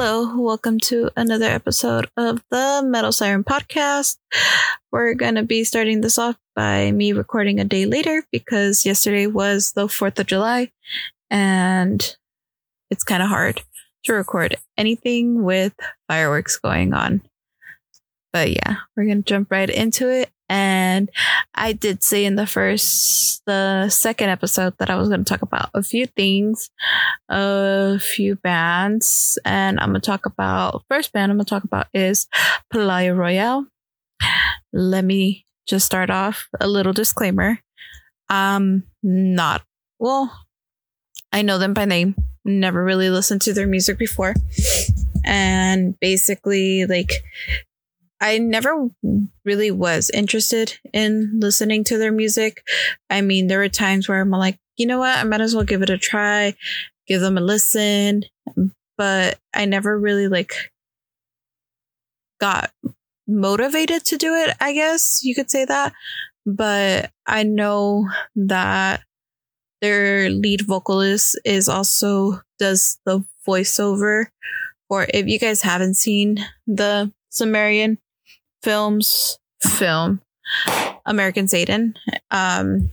Hello, welcome to another episode of the Metal Siren Podcast. We're going to be starting this off by me recording a day later because yesterday was the 4th of July and it's kind of hard to record anything with fireworks going on. But yeah, we're going to jump right into it. And I did say in the first, the second episode that I was going to talk about a few things, a few bands. And I'm going to talk about, first band I'm going to talk about is Palaye Royale. Let me just start off a little disclaimer. Um, not, well, I know them by name, never really listened to their music before. And basically, like, I never really was interested in listening to their music. I mean, there were times where I'm like, you know what, I might as well give it a try, give them a listen. But I never really like got motivated to do it, I guess you could say that. But I know that their lead vocalist is also does the voiceover or if you guys haven't seen the Sumerian films film American Satan. Um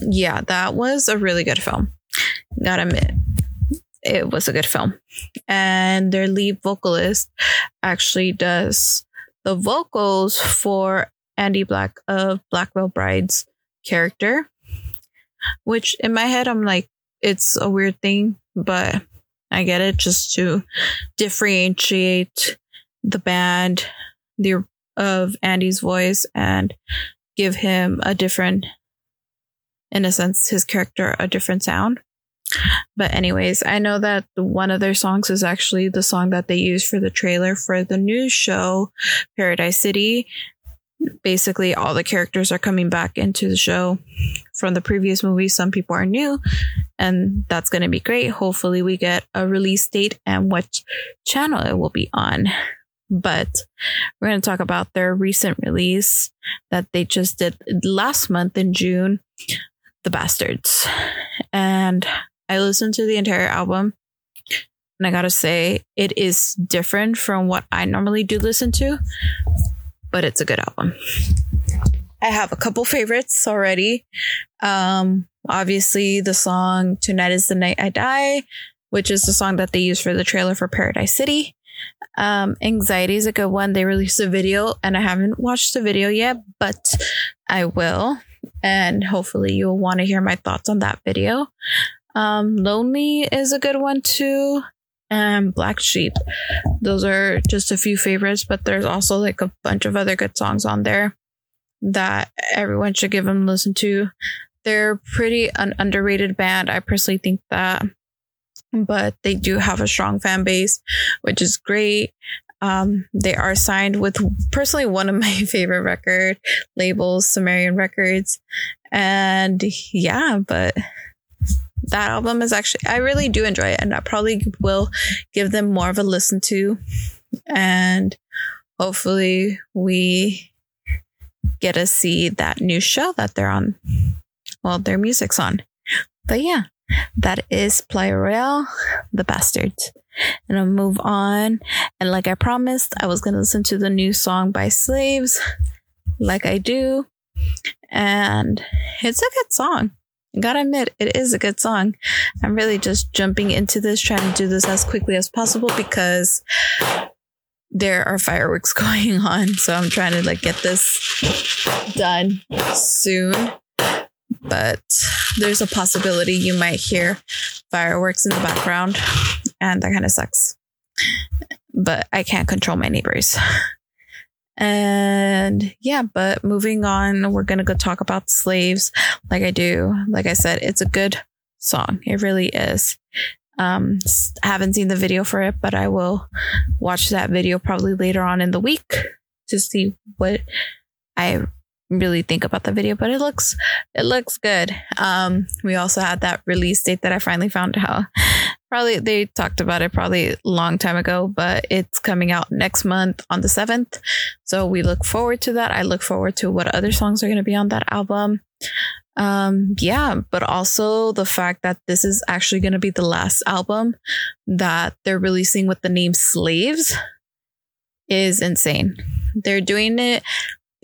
yeah, that was a really good film. Gotta admit. It was a good film. And their lead vocalist actually does the vocals for Andy Black of Black Veil Bride's character. Which in my head I'm like, it's a weird thing, but I get it just to differentiate the band, the of Andy's voice and give him a different, in a sense, his character a different sound. But anyways, I know that one of their songs is actually the song that they used for the trailer for the new show, Paradise City. Basically, all the characters are coming back into the show from the previous movie. Some people are new, and that's going to be great. Hopefully, we get a release date and what channel it will be on but we're going to talk about their recent release that they just did last month in June, The Bastards. And I listened to the entire album. And I gotta say, it is different from what I normally do listen to, but it's a good album. I have a couple favorites already. Um, obviously, the song Tonight is the Night I Die, which is the song that they used for the trailer for Paradise City. Um, anxiety is a good one. They released a video and I haven't watched the video yet, but I will. And hopefully you'll want to hear my thoughts on that video. Um, Lonely is a good one too. And Black Sheep. Those are just a few favorites, but there's also like a bunch of other good songs on there that everyone should give them a listen to. They're pretty an underrated band. I personally think that but they do have a strong fan base, which is great. Um, they are signed with personally one of my favorite record labels, Sumerian Records. And yeah, but that album is actually, I really do enjoy it. And I probably will give them more of a listen to. And hopefully we get to see that new show that they're on. Well, their music's on. But yeah, that is Palaye Royale, The Bastard. And I'll move on. And like I promised, I was going to listen to the new song by Slaves, like I do. And it's a good song. I gotta admit, it is a good song. I'm really just jumping into this, trying to do this as quickly as possible because there are fireworks going on. So I'm trying to like get this done soon but there's a possibility you might hear fireworks in the background, and that kind of sucks. But I can't control my neighbors. And yeah, but moving on, we're going to go talk about slaves like I do. Like I said, it's a good song. It really is. Um, haven't seen the video for it, but I will watch that video probably later on in the week to see what I really think about the video, but it looks it looks good. Um, we also had that release date that I finally found out. Probably they talked about it probably a long time ago, but it's coming out next month on the seventh. So we look forward to that. I look forward to what other songs are going to be on that album. Um, yeah, but also the fact that this is actually going to be the last album that they're releasing with the name Slaves is insane. They're doing it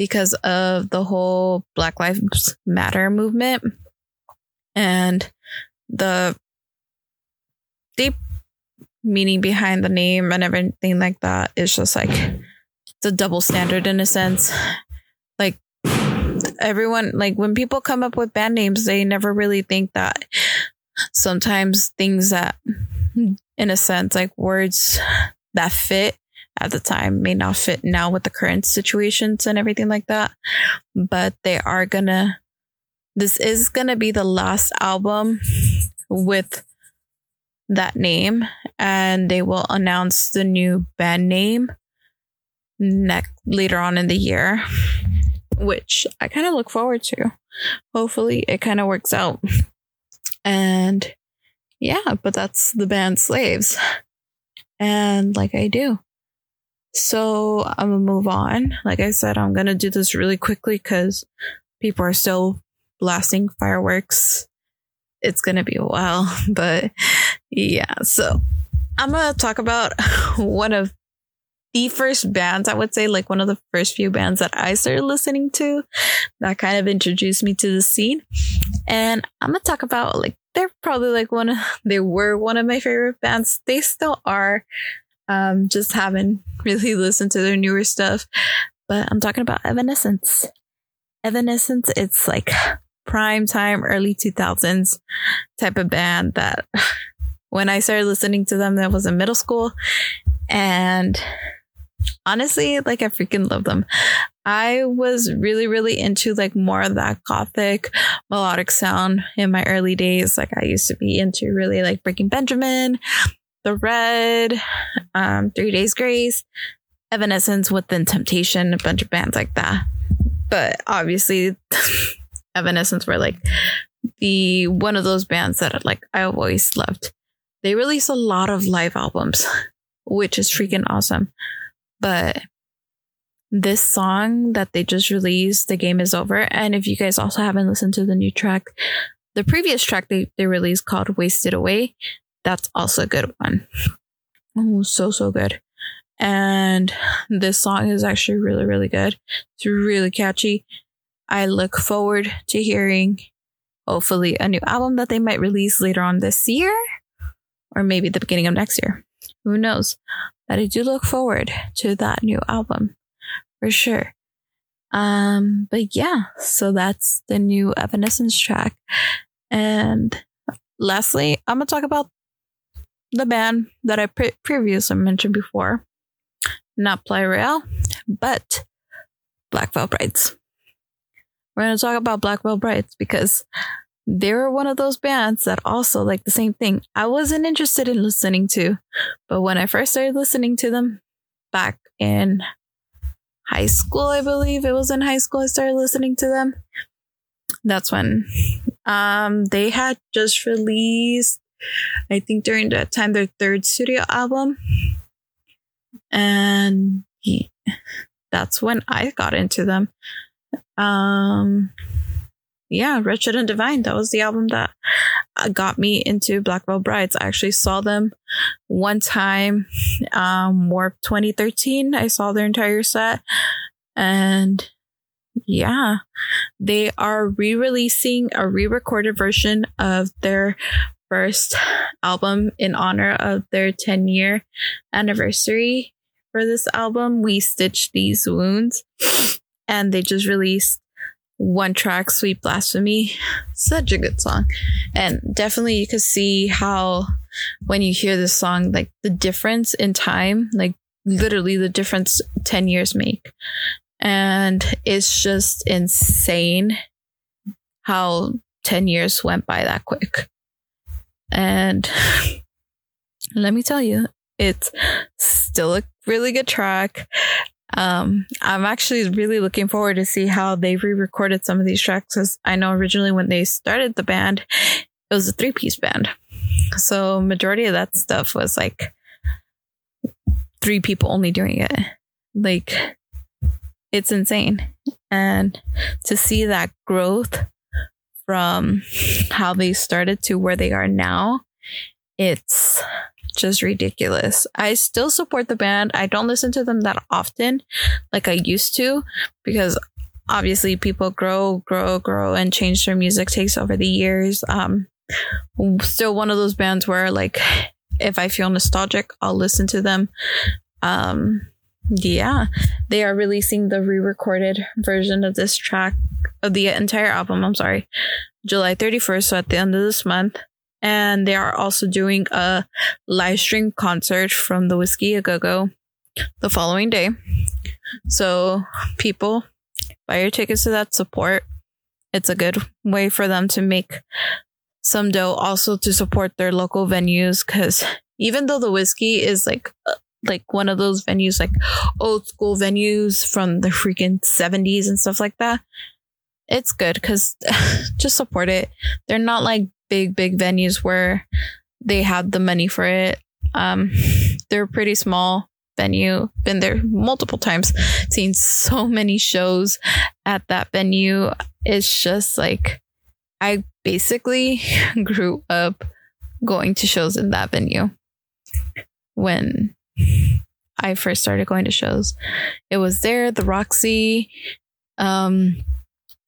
because of the whole Black Lives Matter movement and the deep meaning behind the name and everything like that is just like it's a double standard in a sense. Like everyone like when people come up with band names, they never really think that sometimes things that in a sense like words that fit at the time may not fit now with the current situations and everything like that. But they are gonna this is gonna be the last album with that name and they will announce the new band name next later on in the year which I kind of look forward to. Hopefully, it kind of works out. And yeah, but that's the band Slaves. And like I do. So I'm gonna move on. Like I said, I'm gonna do this really quickly because people are still blasting fireworks. It's gonna be a while, but yeah. So I'm gonna talk about one of the first bands, I would say, like one of the first few bands that I started listening to that kind of introduced me to the scene. And I'm gonna talk about like they're probably like one of they were one of my favorite bands. They still are. Um, just haven't really listened to their newer stuff. But I'm talking about Evanescence. Evanescence, it's like prime time, early 2000s type of band that when I started listening to them, that was in middle school. And honestly, like I freaking love them. I was really, really into like more of that gothic melodic sound in my early days. Like I used to be into really like Breaking Benjamin, The Red, um, Three Days Grace, Evanescence, Within Temptation, a bunch of bands like that. But obviously, Evanescence were like the one of those bands that like I always loved. They release a lot of live albums, which is freaking awesome. But this song that they just released, The Game is Over. And if you guys also haven't listened to the new track, the previous track they, they released called Wasted Away, that's also a good one. Oh, so, so good. And this song is actually really, really good. It's really catchy. I look forward to hearing, hopefully, a new album that they might release later on this year or maybe the beginning of next year. Who knows? But I do look forward to that new album for sure. Um, but yeah, so that's the new Evanescence track. And lastly, I'm gonna talk about the band that I pre- previously mentioned before, not Palaye Royale, but Black Veil Brides. We're gonna talk about Black Veil Brides because they were one of those bands that also like the same thing. I wasn't interested in listening to, but when I first started listening to them back in high school, I believe it was in high school I started listening to them. That's when um they had just released I think during that time their third studio album. And he, that's when I got into them. Um yeah, Wretched and Divine. That was the album that uh, got me into Black Veil Brides. I actually saw them one time, um, Warped 2013. I saw their entire set. And yeah, they are re releasing a re recorded version of their first album in honor of their 10 year anniversary for this album. We Stitched These Wounds. And they just released one track, Sweet Blasphemy. Such a good song. And definitely you could see how when you hear this song, like the difference in time, like literally the difference 10 years make. And it's just insane how 10 years went by that quick. And let me tell you, it's still a really good track. Um, I'm actually really looking forward to see how they re-recorded some of these tracks because I know originally when they started the band, it was a three-piece band. So majority of that stuff was like three people only doing it. Like it's insane. And to see that growth from how they started to where they are now, it's just ridiculous. I still support the band. I don't listen to them that often like I used to because obviously people grow, grow, grow and change their music tastes over the years. Um still one of those bands where like if I feel nostalgic, I'll listen to them. Um yeah, they are releasing the re-recorded version of this track of the entire album. I'm sorry, July 31st, so at the end of this month. And they are also doing a live stream concert from the Whiskey A Go Go the following day. So people buy your tickets to that support. It's a good way for them to make some dough also to support their local venues because even though the whiskey is like uh, like one of those venues like old school venues from the freaking 70s and stuff like that it's good because just support it. They're not like big big venues where they have the money for it. Um they're pretty small venue. Been there multiple times seen so many shows at that venue. It's just like i basically grew up going to shows in that venue. When I first started going to shows. It was there, the Roxy, um,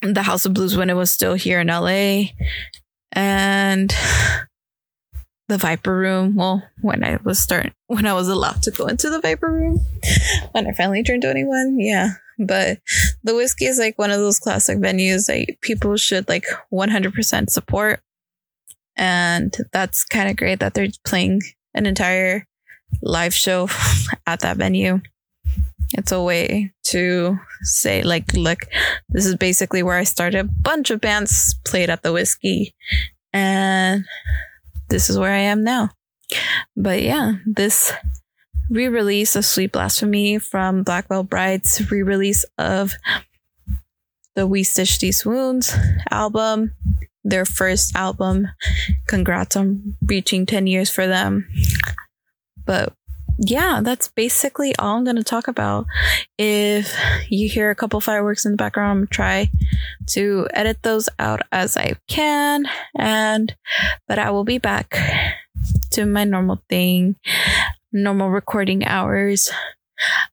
the House of Blues when it was still here in LA, and the Viper Room. Well, when I was start when I was allowed to go into the Viper Room, when I finally turned 21, yeah. But the whiskey is like one of those classic venues that people should like 100% support. And that's kind of great that they're playing an entire live show at that venue. It's a way to say, like, look, this is basically where I started. A bunch of bands played at the whiskey, and this is where I am now. But yeah, this re release of Sweet Blasphemy from Black Bride's re release of the We Stitch These Wounds album, their first album. Congrats on reaching 10 years for them. But yeah, that's basically all I'm going to talk about. If you hear a couple fireworks in the background, I'm try to edit those out as I can. And, but I will be back to my normal thing, normal recording hours.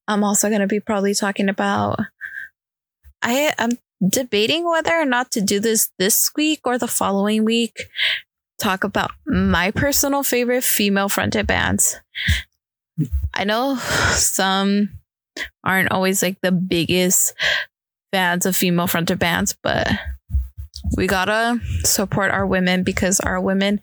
I'm also going to be probably talking about, I am debating whether or not to do this this week or the following week talk about my personal favorite female fronted bands. I know some aren't always like the biggest fans of female fronted bands, but we gotta support our women because our women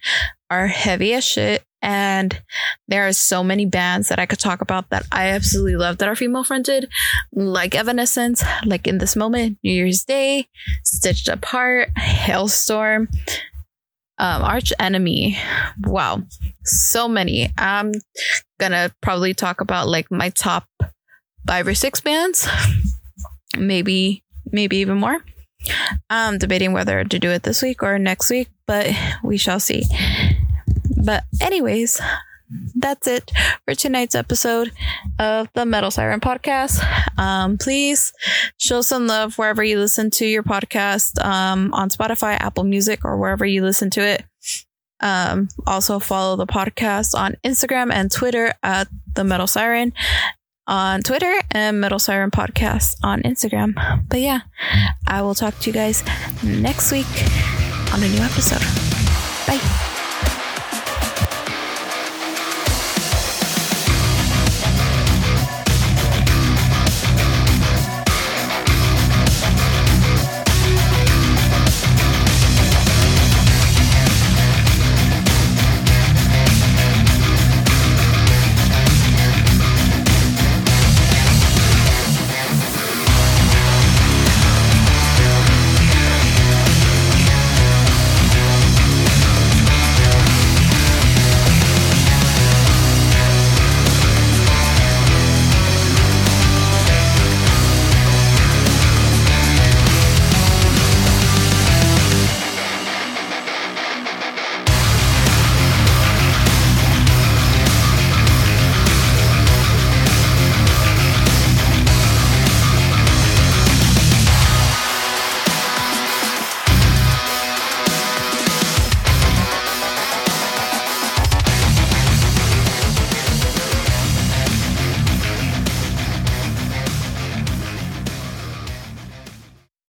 are heavy as shit. And there are so many bands that I could talk about that I absolutely love that are female fronted, like Evanescence, like in this moment, New Year's Day, Stitched Up Heart, Halestorm, um, Arch Enemy. Wow, so many. I'm gonna probably talk about like my top five or six bands, maybe maybe even more. I'm debating whether to do it this week or next week, but we shall see. But anyways, that's it for tonight's episode of the Metal Siren podcast. Um, please show some love wherever you listen to your podcast um, on Spotify, Apple Music, or wherever you listen to it. Um, also follow the podcast on Instagram and Twitter at the Metal Siren on Twitter and Metal Siren Podcast on Instagram. But yeah, I will talk to you guys next week on a new episode. Bye.